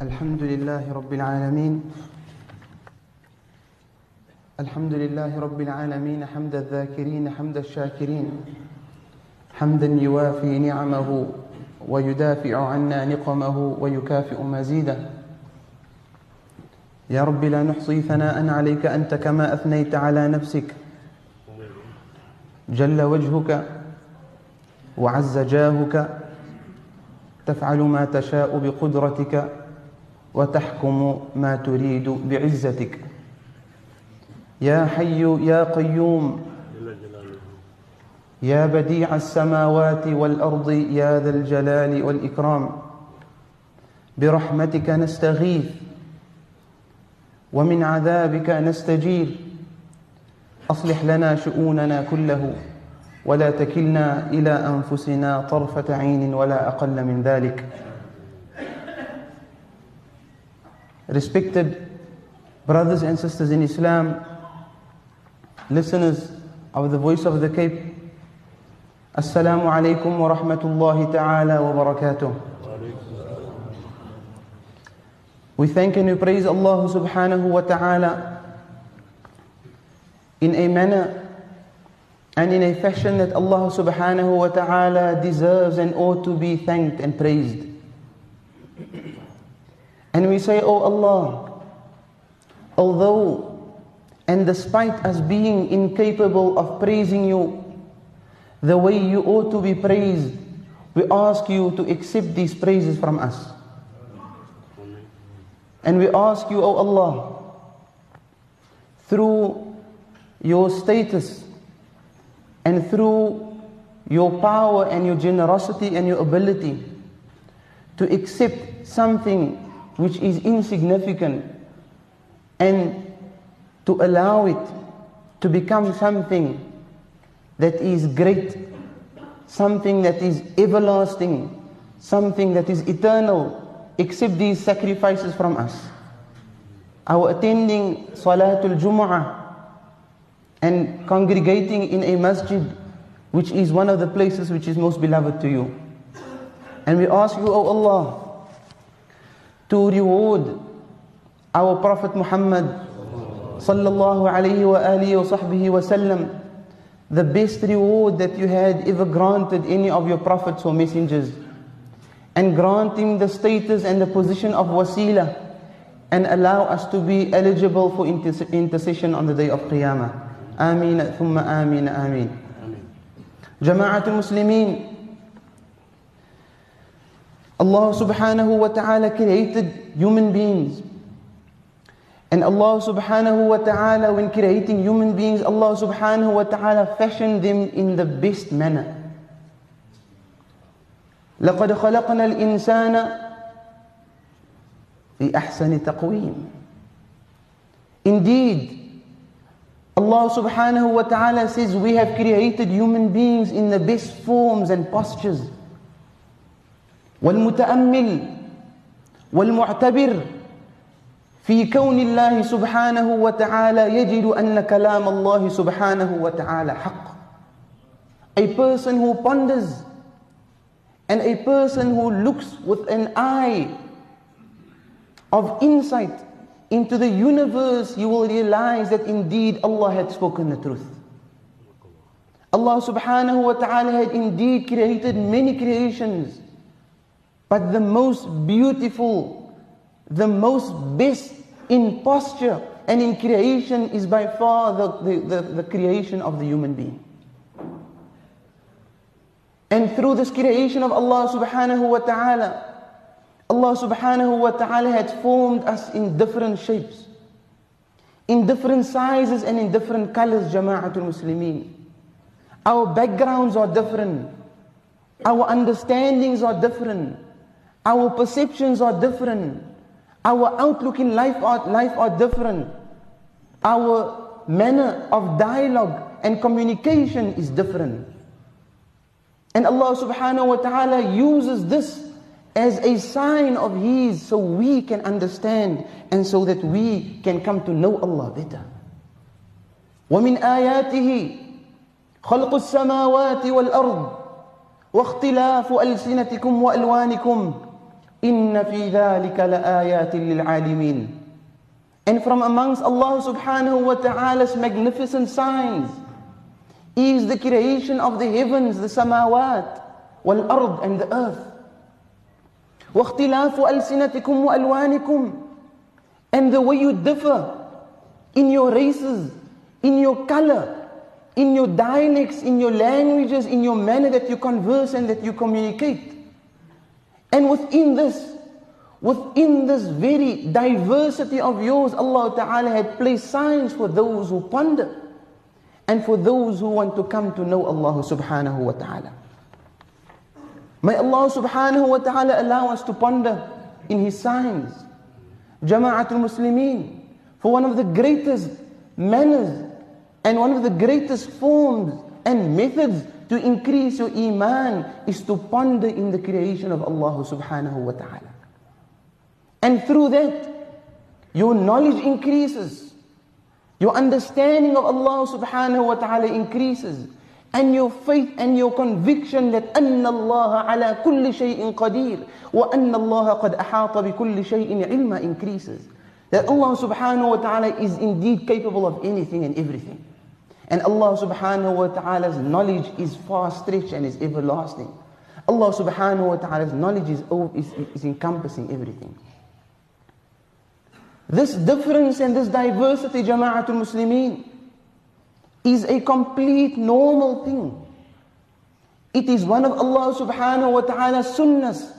الحمد لله رب العالمين. الحمد لله رب العالمين حمد الذاكرين حمد الشاكرين. حمدا يوافي نعمه ويدافع عنا نقمه ويكافئ مزيده. يا رب لا نحصي ثناء عليك أنت كما أثنيت على نفسك. جل وجهك وعز جاهك. تفعل ما تشاء بقدرتك. وتحكم ما تريد بعزتك. يا حي يا قيوم يا بديع السماوات والأرض يا ذا الجلال والإكرام. برحمتك نستغيث ومن عذابك نستجير. أصلح لنا شؤوننا كله ولا تكلنا إلى أنفسنا طرفة عين ولا أقل من ذلك. Respected brothers and sisters in Islam, listeners of the Voice of the Cape, Assalamu alaikum wa rahmatullahi ta'ala wa barakatuh. We thank and we praise Allah subhanahu wa ta'ala in a manner and in a fashion that Allah subhanahu wa ta'ala deserves and ought to be thanked and praised. And we say, Oh Allah, although and despite us being incapable of praising you the way you ought to be praised, we ask you to accept these praises from us. And we ask you, O oh Allah, through your status and through your power and your generosity and your ability to accept something which is insignificant and to allow it to become something that is great, something that is everlasting, something that is eternal, accept these sacrifices from us. Our attending Salatul Jumu'ah and congregating in a masjid, which is one of the places which is most beloved to you. And we ask you, O oh Allah, to reward our Prophet Muhammad sallallahu alayhi wa alihi wa sahbihi wa sallam the best reward that you had ever granted any of your prophets or messengers and grant him the status and the position of wasila and allow us to be eligible for intercession on the day of Qiyamah. Ameen, thumma ameen, ameen. Jama'atul Muslimin, Allah subhanahu wa ta'ala created human beings. And Allah subhanahu wa ta'ala, when creating human beings, Allah subhanahu wa ta'ala fashioned them in the best manner. لقد خلقنا الإنسان في أحسن تقويم. Indeed, Allah subhanahu wa ta'ala says we have created human beings in the best forms and postures. والمتأمل والمعتبر في كون الله سبحانه وتعالى يجد أن كلام الله سبحانه وتعالى حق. A person who ponders and a person who looks with an eye of insight into the universe, you will realize that indeed Allah had spoken the truth. Allah subhanahu wa ta'ala had indeed created many creations. But the most beautiful, the most best in posture and in creation is by far the, the, the, the, creation of the human being. And through this creation of Allah subhanahu wa ta'ala, Allah subhanahu wa ta'ala had formed us in different shapes, in different sizes and in different colors, Jama'atul Muslimin. Our backgrounds are different. Our understandings are different. Our perceptions are different. Our outlook in life are, life are different. Our manner of dialogue and communication is different. And Allah subhanahu wa ta'ala uses this as a sign of His so we can understand and so that we can come to know Allah better. ومن آياته خلق السماوات والأرض واختلاف ألسنتكم وألوانكم إن في ذلك لآيات للعالمين And from amongst Allah subhanahu wa ta'ala's magnificent signs is the creation of the heavens, the samawat, wal-ard and the earth. واختلاف ألسنتكم وألوانكم and the way you differ in your races, in your color, in your dialects, in your languages, in your manner that you converse and that you communicate. And within this, within this very diversity of yours, Allah Ta'ala had placed signs for those who ponder and for those who want to come to know Allah Subhanahu wa Ta'ala. May Allah Subhanahu wa Ta'ala allow us to ponder in His signs. Jama'atul Muslimin, for one of the greatest manners and one of the greatest forms and methods to increase your iman is to ponder in the creation of Allah subhanahu wa ta'ala. And through that, your knowledge increases. Your understanding of Allah subhanahu wa ta'ala increases. And your faith and your conviction that أن الله على كل شيء قدير وأن الله قد أحاط بكل شيء علما increases. That Allah subhanahu wa ta'ala is indeed capable of anything and everything. And Allah subhanahu wa ta'ala's knowledge is far stretched and is everlasting. Allah subhanahu wa ta'ala's knowledge is, is, is encompassing everything. This difference and this diversity, Jama'atul Muslimin, is a complete normal thing. It is one of Allah subhanahu wa ta'ala's sunnahs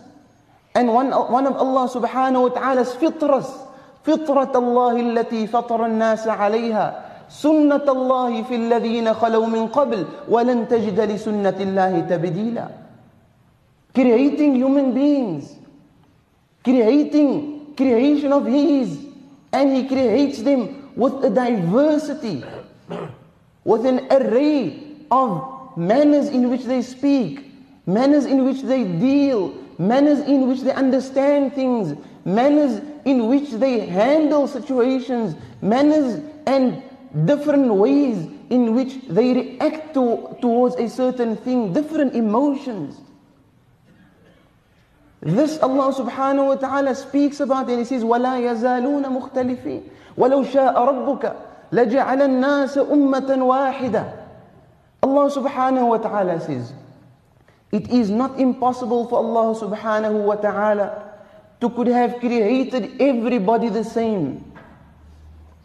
and one, one of Allah subhanahu wa ta'ala's fitras. فطرة الله التي فطر الناس عليها سنة الله في الذين خلوا من قبل ولن تجد لسنة الله تبديلا creating human beings creating creation of his and he creates them with a diversity with an array of manners in which they speak manners in which they deal manners in which they understand things manners in which they handle situations manners and different ways in which they react to, towards a certain thing, different emotions. This Allah subhanahu wa ta'ala speaks about and He says, وَلَا يَزَالُونَ مُخْتَلِفِينَ وَلَوْ شَاءَ رَبُّكَ لَجَعَلَ النَّاسَ أُمَّةً وَاحِدًا Allah subhanahu wa ta'ala says, it is not impossible for Allah subhanahu wa ta'ala to could have created everybody the same.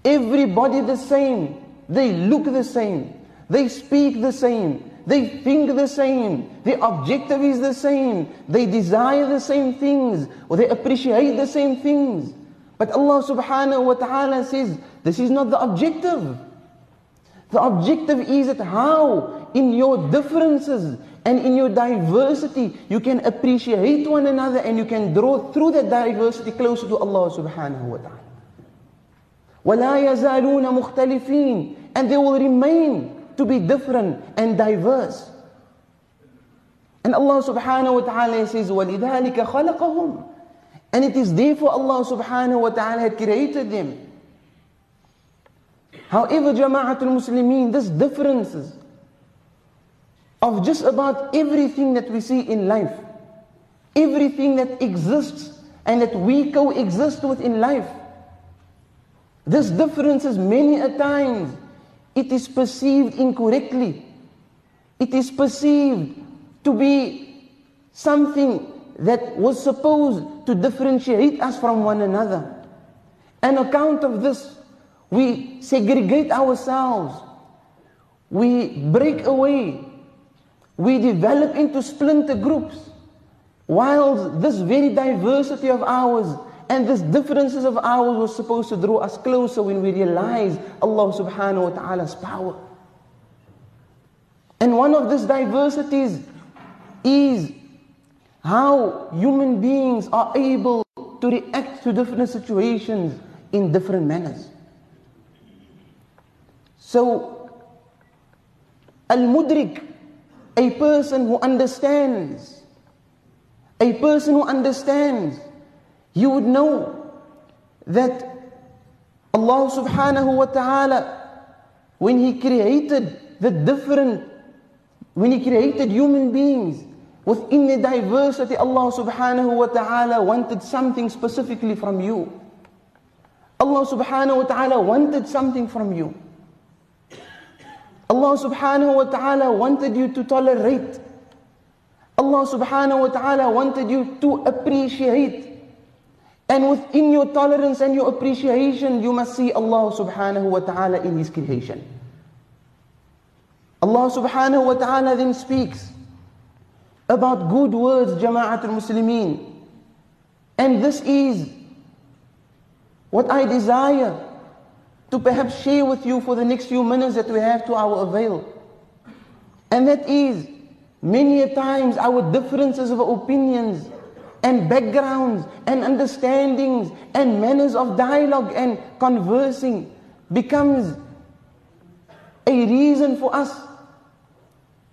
Everybody the same. They look the same. They speak the same. They think the same. The objective is the same. They desire the same things. Or they appreciate the same things. But Allah subhanahu wa ta'ala says, this is not the objective. The objective is that how in your differences and in your diversity you can appreciate one another and you can draw through that diversity closer to Allah subhanahu wa ta'ala. وَلَا يَزَالُونَ مُخْتَلِفِينَ And they will remain to be different and diverse. And Allah subhanahu wa ta'ala says, وَلِذَلِكَ خَلَقَهُمْ And it is therefore Allah subhanahu wa ta'ala had created them. However, Jama'atul Muslimin, this differences of just about everything that we see in life, everything that exists and that we coexist with in life, this difference is many a times it is perceived incorrectly. It is perceived to be something that was supposed to differentiate us from one another. On account of this, we segregate ourselves. We break away. We develop into splinter groups. While this very diversity of ours and these differences of ours were supposed to draw us closer when we realize Allah subhanahu wa ta'ala's power. And one of these diversities is how human beings are able to react to different situations in different manners. So, al-mudrik, a person who understands, a person who understands you would know that Allah subhanahu wa ta'ala, when He created the different, when He created human beings, Within the diversity, Allah subhanahu wa ta'ala wanted something specifically from you. Allah subhanahu wa ta'ala wanted something from you. Allah subhanahu wa ta'ala wanted you to tolerate. Allah subhanahu wa ta'ala wanted you to appreciate. And within your tolerance and your appreciation, you must see Allah subhanahu wa ta'ala in His creation. Allah subhanahu wa ta'ala then speaks about good words, Jama'at al-Muslimin. And this is what I desire to perhaps share with you for the next few minutes that we have to our avail. And that is, many times our differences of opinions and backgrounds and understandings and manners of dialogue and conversing becomes a reason for us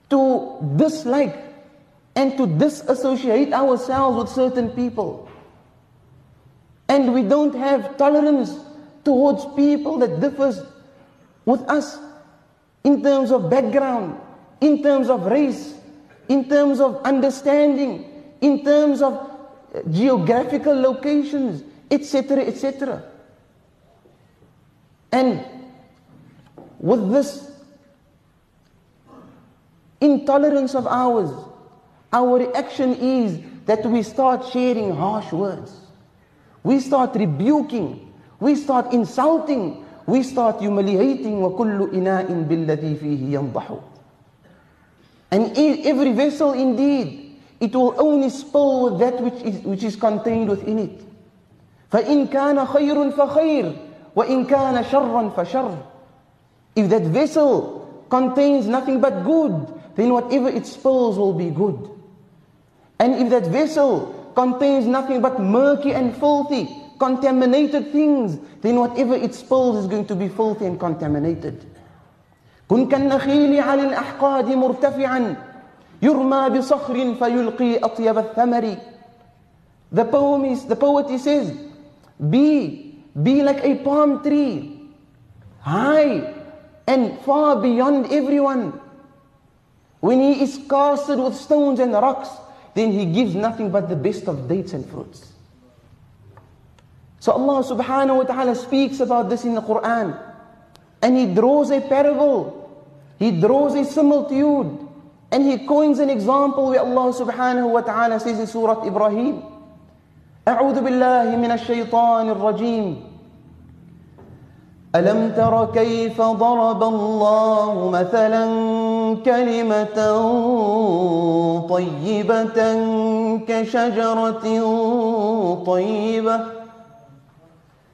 to dislike and to disassociate ourselves with certain people. And we don't have tolerance towards people that differs with us in terms of background, in terms of race, in terms of understanding, in terms of geographical locations, etc., etc. And with this intolerance of ours, our reaction is that we start sharing harsh words. We start rebuking. We start insulting. We start humiliating. وَكُلُّ إِنَاءٍ بِالَّذِي فِيهِ يَنضَحُ And every vessel indeed, it will only spill with that which is, which is contained within it. فَإِنْ كَانَ خَيْرٌ فَخَيْرٌ وَإِنْ كَانَ شَرًّا فَشَرٌّ If that vessel contains nothing but good, then whatever it spills will be good. And if that vessel contains nothing but murky and filthy, contaminated things, then whatever it spills is going to be filthy and contaminated. كن كالنخيل على الأحقاد مرتفعا يرمى بصخر فيلقي أطيب الثمر The poem is, the poet says, be, be like a palm tree, high and far beyond everyone. When he is casted with stones and rocks, then he gives nothing but the best of dates and fruits. So Allah subhanahu wa ta'ala speaks about this in the Quran. And he draws a parable. He draws a similitude. And he coins an example where Allah subhanahu wa ta'ala says in Surah Ibrahim, أعوذ بالله من الشيطان الرجيم ألم تر كيف ضرب الله مثلا كلمة طيبة كشجرة طيبة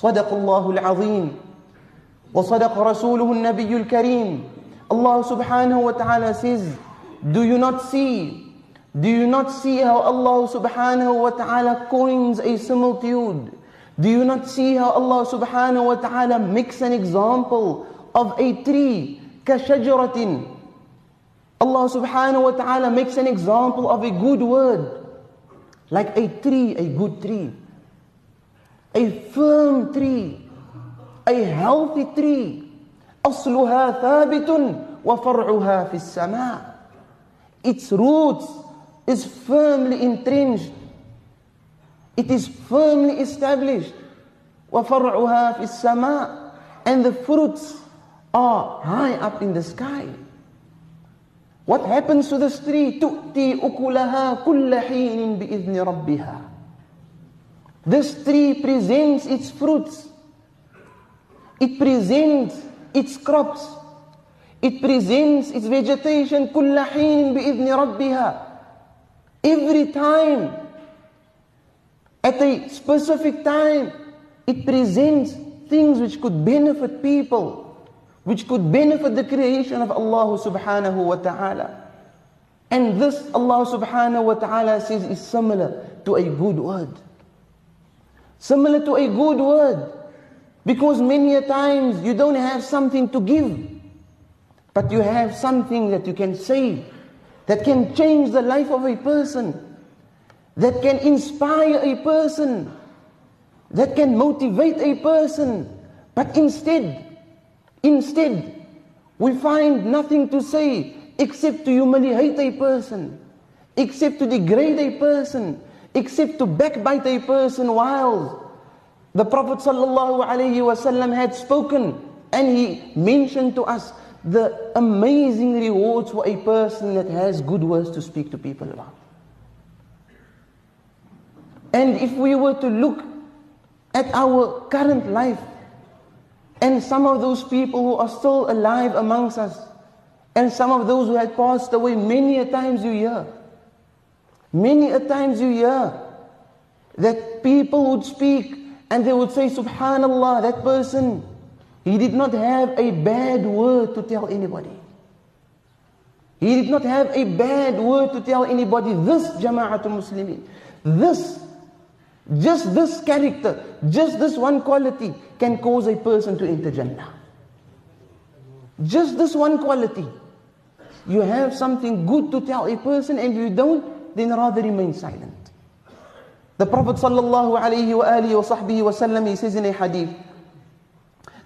صدق الله العظيم وصدق رسوله النبي الكريم subhanahu wa ta'ala says do you not see do you not see how Allah wa ta'ala coins a similitude do you not see how Allah wa ta'ala makes an example of a tree كشجرة Allah subhanahu wa ta'ala makes an example of a good word like a tree a good tree a firm tree a healthy tree أصلها ثابت وفرعها في السماء its roots is firmly entrenched it is firmly established وفرعها في السماء and the fruits are high up in the sky what happens to this tree تؤتي أكلها كل حين بإذن ربها this tree presents its fruits it presents its crops it presents its vegetation كل حين بإذن ربها every time at a specific time it presents things which could benefit people which could benefit the creation of Allah subhanahu wa ta'ala And this, Allah subhanahu wa ta'ala says, is similar to a good word. Similar to a good word. Because many a times you don't have something to give, but you have something that you can say that can change the life of a person, that can inspire a person, that can motivate a person. But instead, instead, we find nothing to say except to humiliate a person, except to degrade a person, except to backbite a person while the Prophet ﷺ had spoken and he mentioned to us the amazing rewards for a person that has good words to speak to people about. And if we were to look at our current life and some of those people who are still alive amongst us and some of those who had passed away, many a times you hear, many a times you hear that people would speak and they would say, Subhanallah, that person, he did not have a bad word to tell anybody. He did not have a bad word to tell anybody. This Jama'atul Muslimin, this, just this character, just this one quality can cause a person to enter Jannah. Just this one quality. You have something good to tell a person and you don't, then rather remain silent. The Prophet sallallahu alayhi wa alihi wa sahbihi wa sallam, he says in a hadith.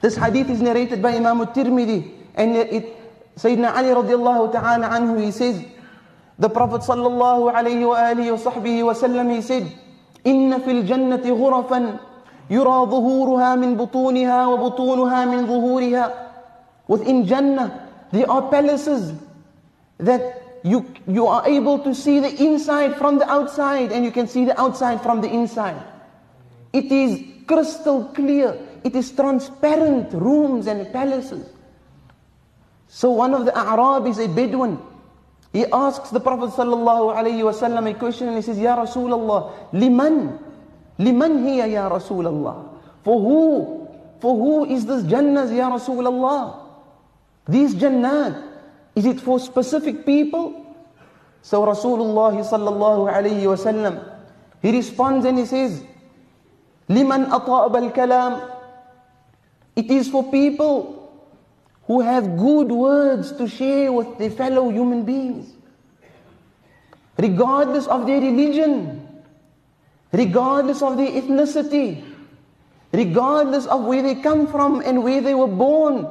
This hadith is narrated by Imam al-Tirmidhi and it, Sayyidina Ali radiallahu ta'ala anhu, he says, the Prophet sallallahu alayhi wa alihi wa sahbihi wa sallam, he said, إن في الجنة غرفا يرى ظهورها من بطونها وبطونها من ظهورها Within Jannah, there are palaces that you, you are able to see the inside from the outside and you can see the outside from the inside. It is crystal clear. It is transparent rooms and palaces. So one of the A'rab is a Bedouin, he asks the Prophet wasallam a question and he says, Ya Rasulullah, liman? Liman hiya ya Rasulullah? For who? For who is this Jannah ya Rasulullah? These Jannat, is it for specific people? So Rasulullah sallallahu alayhi he responds and he says, "Liman ata'ab al-kalam." It is for people who have good words to share with their fellow human beings, regardless of their religion, regardless of their ethnicity, regardless of where they come from and where they were born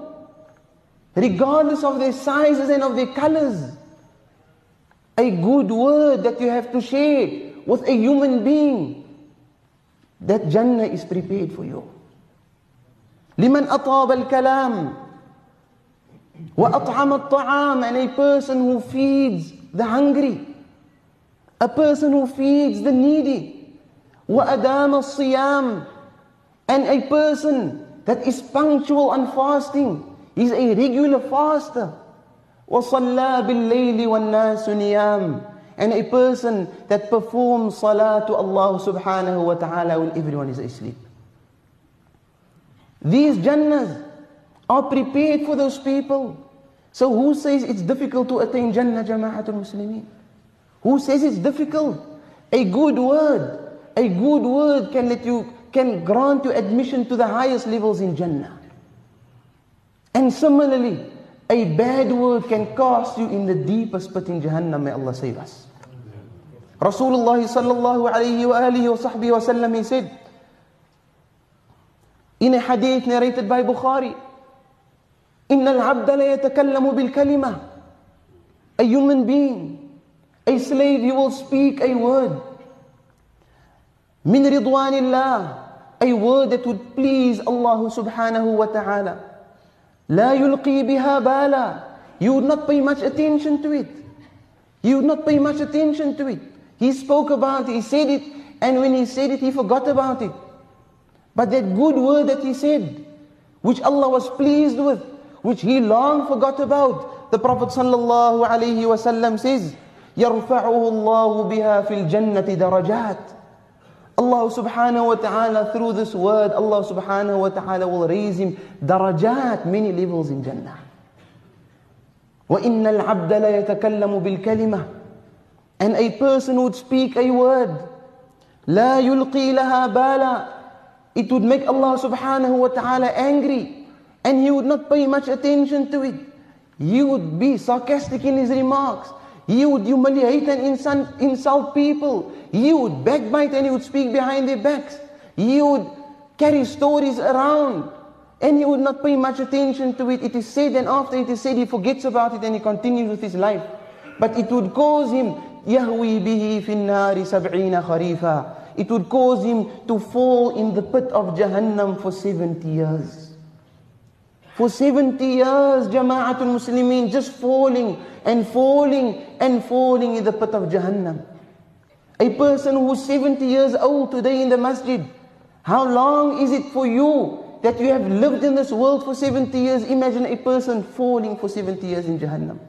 regardless of their sizes and of their colors. A good word that you have to share with a human being. That Jannah is prepared for you. لمن أطاب الكلام وأطعم الطعام and a person who feeds the hungry a person who feeds the needy وأدام الصيام and a person that is punctual on fasting He's a regular faster. وَصَلَّى بِاللَّيْلِ وَالنَّاسُ نِيَامٌ And a person that performs salah to Allah subhanahu wa ta'ala when everyone is asleep. These jannahs are prepared for those people. So who says it's difficult to attain Jannah Jama'atul Muslimin? Who says it's difficult? A good word, a good word can let you, can grant you admission to the highest levels in Jannah. And similarly, a bad word can cast you in the deepest pit in Jahannam. May Allah save us. Rasulullah sallallahu alayhi wa alihi wa sahbihi wa sallam, he said, in a hadith narrated by Bukhari, إن العبد لا يتكلم بالكلمة A human being, a slave, he will speak a word. من رضوان الله A word that would please Allah subhanahu wa ta'ala. لا يلقي بها بالا You would not pay much attention to it. You would not pay much attention to it. He spoke about it, he said it, and when he said it, he forgot about it. But that good word that he said, which Allah was pleased with, which he long forgot about, the Prophet sallallahu alaihi wasallam says, يرفعه الله بها في الجنة درجات Allah subhanahu wa ta'ala, through this word, Allah subhanahu wa ta'ala will raise him darajat, many levels in Jannah. وَإِنَّ الْعَبْدَ لَيَتَكَلَّمُ بِالْكَلِمَةِ And a person would speak a word. لا يلقي لها بالا. It would make Allah subhanahu wa ta'ala angry. And he would not pay much attention to it. He would be sarcastic in his remarks. He would humiliate and insult people. He would backbite and he would speak behind their backs. He would carry stories around and he would not pay much attention to it. It is said, and after it is said, he forgets about it and he continues with his life. But it would cause him يهوي به في النار سبعين خريفا It would cause him to fall in the pit of Jahannam for 70 years. For 70 years, Jama'atul Muslimin just falling and falling and falling in the pit of Jahannam. A person who's 70 years old today in the masjid, how long is it for you that you have lived in this world for 70 years? Imagine a person falling for 70 years in Jahannam.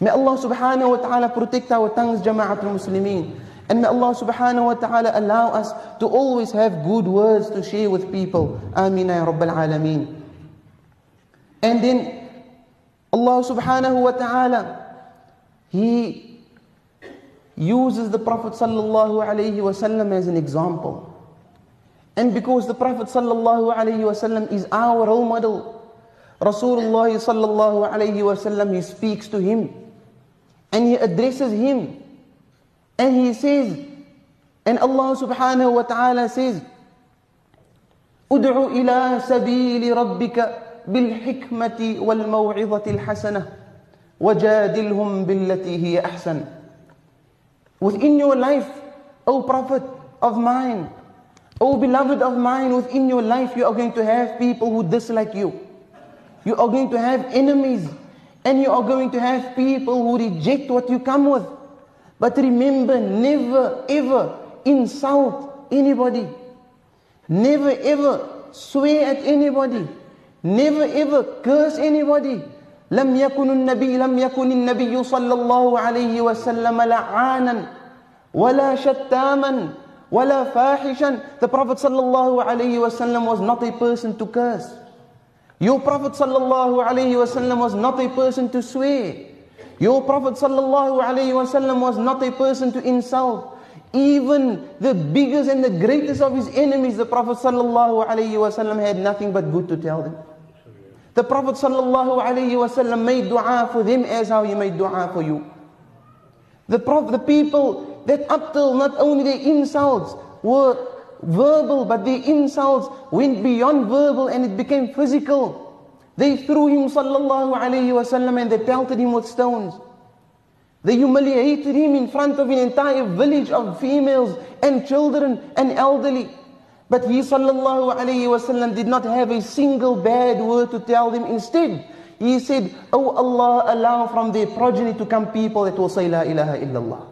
May Allah subhanahu wa ta'ala protect our tongues, Jama'atul Muslimin. And may Allah subhanahu wa ta'ala allow us to always have good words to share with people. Ameen ya Rabbal Alameen. And then Allah subhanahu wa ta'ala, He uses the Prophet sallallahu alayhi wasallam as an example. And because the Prophet sallallahu alayhi wasallam is our role model, Rasulullah sallallahu alayhi wasallam, he speaks to him and he addresses him and he says, and Allah subhanahu wa ta'ala says, ادع إلى سبيل ربك بالحكمة والموعظة الحسنة وجادلهم بالتي هي أحسن Within your life, O Prophet of mine, O beloved of mine, within your life you are going to have people who dislike you. You are going to have enemies and you are going to have people who reject what you come with. But remember, never ever insult anybody. Never ever swear at anybody. Never ever curse anybody. لم يكن النبي لم يكن النبي صلى الله عليه وسلم لعانا ولا شتاما ولا فاحشا The Prophet صلى الله عليه وسلم was not a person to curse. Your Prophet sallallahu alaihi wasallam was not a person to swear. Your Prophet sallallahu alaihi wasallam was not a person to insult. Even the biggest and the greatest of his enemies, the Prophet sallallahu alaihi wasallam had nothing but good to tell them. The Prophet wasallam made dua for them as how he made dua for you. The, Prophet, the people that up till not only their insults were verbal, but the insults went beyond verbal and it became physical. They threw him sallallahu wasallam and they pelted him with stones. They humiliated him in front of an entire village of females and children and elderly. But he sallallahu wasallam did not have a single bad word to tell them. Instead, he said, Oh Allah, allow from their progeny to come people that will say La ilaha illallah.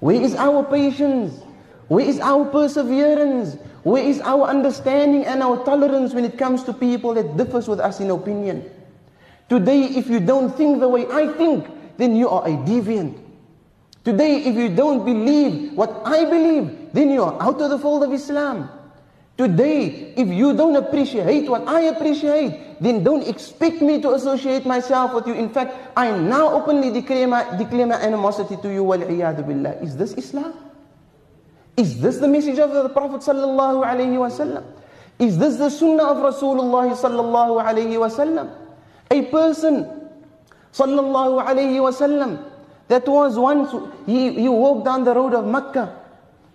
Where is our patience? Where is our perseverance? Where is our understanding and our tolerance when it comes to people that differs with us in opinion? Today, if you don't think the way I think, then you are a deviant. Today, if you don't believe what I believe, then you are out of the fold of Islam. Today, if you don't appreciate what I appreciate, then don't expect me to associate myself with you. In fact, I now openly declare my, declare my animosity to you. Billah. Is this Islam? Is this the message of the Prophet sallallahu alaihi wasallam? Is this the sunnah of Rasulullah sallallahu alaihi wasallam? A person sallallahu alaihi wasallam that was once he, he walked down the road of Mecca,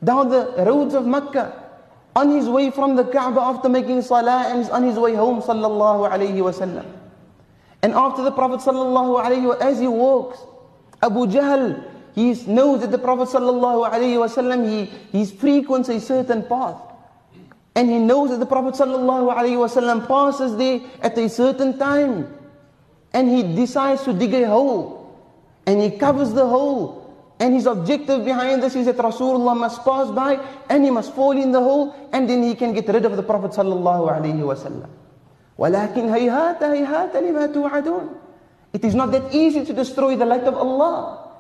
down the roads of Mecca, on his way from the Kaaba after making salah and on his way home sallallahu alaihi wasallam. And after the Prophet sallallahu alaihi as he walks, Abu Jahl he knows that the Prophet sallallahu alaihi wasallam he, he frequents a certain path. And he knows that the Prophet sallallahu alaihi wasallam passes there at a certain time. And he decides to dig a hole. And he covers the hole. And his objective behind this is that Rasulullah must pass by and he must fall in the hole and then he can get rid of the Prophet sallallahu alaihi wasallam. ولكن هيهات هيهات لما توعدون. It is not that easy to destroy the light of Allah.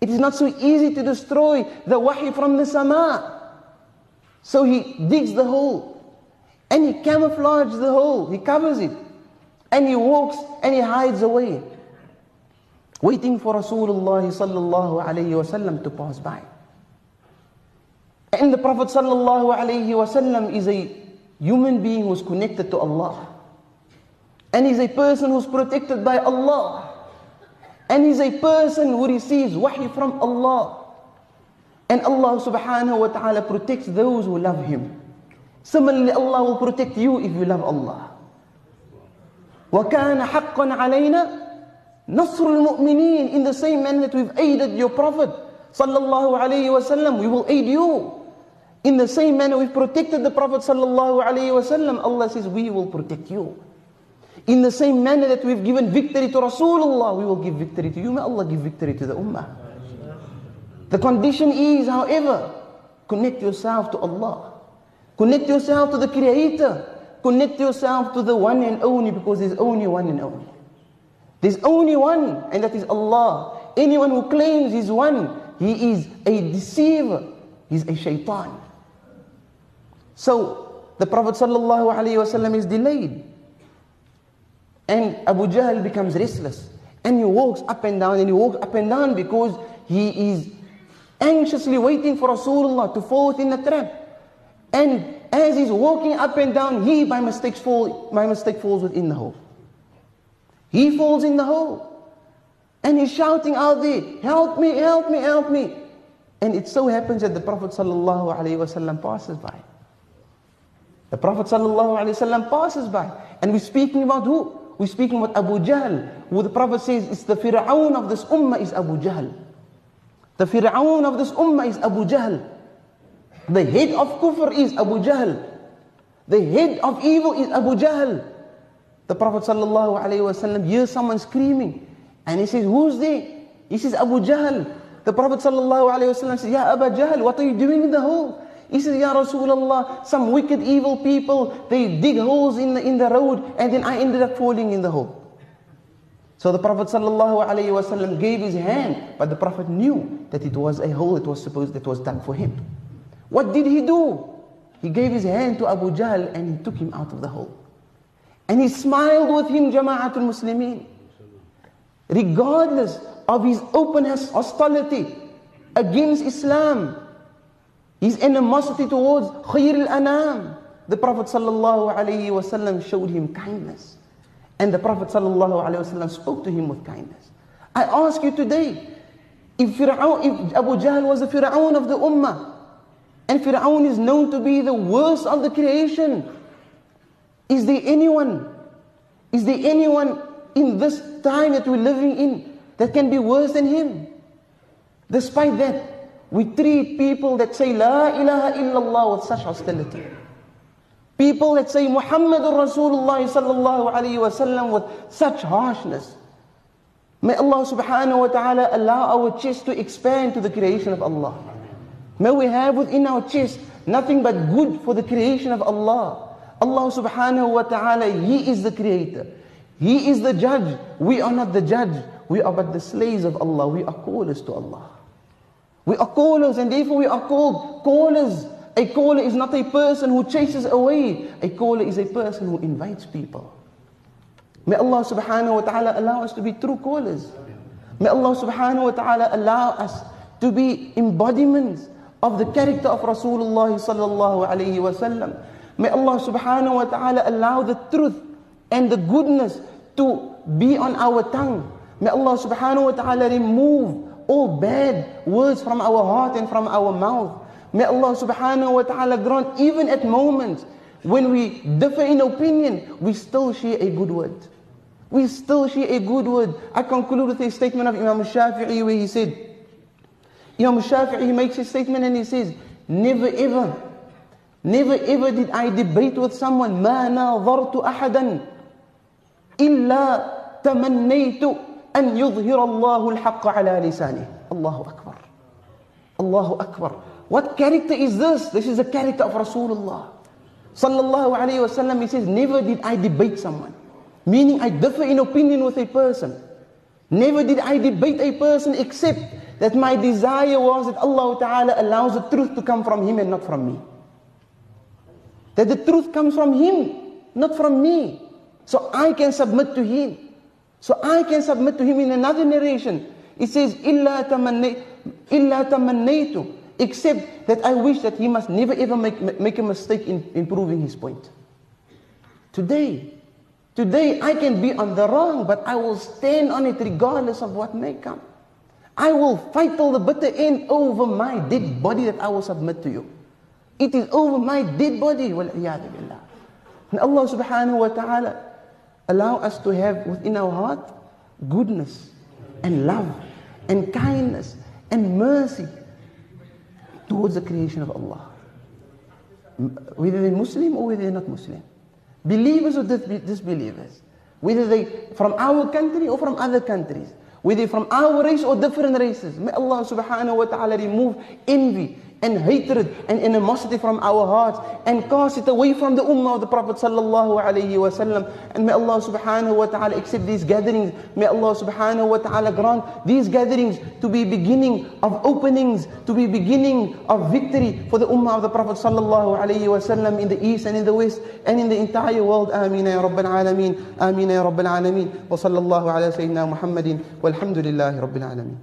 It is not so easy to destroy the wahi from the sama. So he digs the hole and he camouflages the hole, he covers it, and he walks and he hides away. Waiting for Rasulullah sallallahu alayhi wasallam to pass by. And the Prophet sallallahu alayhi wasallam is a human being who's connected to Allah. And he's a person who's protected by Allah. And he's a person who receives wahi from Allah. And Allah subhanahu wa ta'ala protects those who love him. Similarly, Allah will protect you if you love Allah. وَكَانَ حَقًّا عَلَيْنَا Nasrul mu'mineen, in the same manner that we've aided your Prophet sallallahu alayhi wasallam, we will aid you. In the same manner we've protected the Prophet sallallahu alayhi wasallam, Allah says, we will protect you. In the same manner that we've given victory to Rasulullah, we will give victory to you. May Allah give victory to the Ummah. The condition is, however, connect yourself to Allah. Connect yourself to the Creator. Connect yourself to the one and only because there's only one and only. There's only one, and that is Allah. Anyone who claims he's one, he is a deceiver. He's a shaitan. So, the Prophet ﷺ is delayed. And Abu Jahl becomes restless. And he walks up and down, and he walks up and down because he is anxiously waiting for Rasulullah to fall within the trap. And as he's walking up and down, he by mistake, by mistake falls within the hole. He falls in the hole. And he's shouting out there, help me, help me, help me. And it so happens that the Prophet ﷺ passes by. The Prophet ﷺ passes by. And we're speaking about who? We're speaking about Abu Jahl. Who the Prophet says it's the Fir'aun of this ummah is Abu Jahl. The Fir'aun of this ummah is Abu Jahl. The head of kufr is Abu Jahl. The head of evil is Abu Jahl. The Prophet ﷺ hears someone screaming. And he says, who's there? He says, Abu Jahl. The Prophet ﷺ says, Ya Abu Jahl, what are you doing in the hole? He says, Ya Rasulullah, some wicked evil people, they dig holes in the, in the road and then I ended up falling in the hole. So the Prophet ﷺ gave his hand, but the Prophet knew that it was a hole that was supposed that was done for him. What did he do? He gave his hand to Abu Jahl and he took him out of the hole. And he smiled with him, Jama'atul Muslimin. Regardless of his openness, hostility against Islam, his animosity towards Khair al-Anam, the Prophet ﷺ showed him kindness. And the Prophet ﷺ spoke to him with kindness. I ask you today, if, Fir'aun, if Abu Jahl was the Fir'aun of the Ummah, and Fir'aun is known to be the worst of the creation, is there anyone, is there anyone in this time that we're living in that can be worse than him? Despite that, we treat people that say La ilaha illallah with such hostility. People that say Muhammadur Rasulullah sallallahu alayhi wasallam with such harshness. May Allah subhanahu wa ta'ala allow our chest to expand to the creation of Allah. May we have within our chest nothing but good for the creation of Allah. Allah subhanahu wa ta'ala, He is the creator. He is the judge. We are not the judge. We are but the slaves of Allah. We are callers to Allah. We are callers and therefore we are called callers. A caller is not a person who chases away. A caller is a person who invites people. May Allah subhanahu wa ta'ala allow us to be true callers. May Allah subhanahu wa ta'ala allow us to be embodiments of the character of Rasulullah sallallahu alayhi wa sallam. May Allah subhanahu wa ta'ala allow the truth and the goodness to be on our tongue. May Allah subhanahu wa ta'ala remove all bad words from our heart and from our mouth. May Allah subhanahu wa ta'ala grant even at moments when we differ in opinion, we still share a good word. We still share a good word. I conclude with a statement of Imam Shafi'i where he said, Imam Shafi'i makes a statement and he says, never ever, never ever did I debate with someone, ما ناظرت أحدا إلا تمنيت أن يظهر الله الحق على لسانه. الله أكبر. الله أكبر. What character is this? This is the character of Rasulullah. Sallallahu alayhi wasallam, he says, never did I debate someone. Meaning I differ in opinion with a person. Never did I debate a person except that my desire was that Allah Ta'ala allows the truth to come from him and not from me. That the truth comes from him, not from me. So I can submit to him. So I can submit to him in another narration. It says, إِلَّا تَمَنَّيْتُ Except that I wish that he must never ever make, make a mistake in, in proving his point. Today, today I can be on the wrong, but I will stand on it regardless of what may come. I will fight till the bitter end over my dead body that I will submit to you. It is over my dead body. And Allah subhanahu wa ta'ala allow us to have within our heart goodness and love and kindness and mercy towards the creation of Allah. Whether they're Muslim or whether they're not Muslim. Believers or disbelievers. Whether they from our country or from other countries. Whether from our race or different races. May Allah subhanahu wa ta'ala remove envy and hatred and animosity from our hearts and cast it away from the ummah of the Prophet sallallahu alaihi wasallam. And may Allah subhanahu wa ta'ala accept these gatherings. May Allah subhanahu wa ta'ala grant these gatherings to be beginning of openings, to be beginning of victory for the ummah of the Prophet sallallahu alaihi wasallam in the east and in the west and in the entire world. Ameen ya Rabbil Alameen. Ameen ya Rabbil Alameen. Wa sallallahu ala Sayyidina Muhammadin. Walhamdulillahi Rabbil Alameen.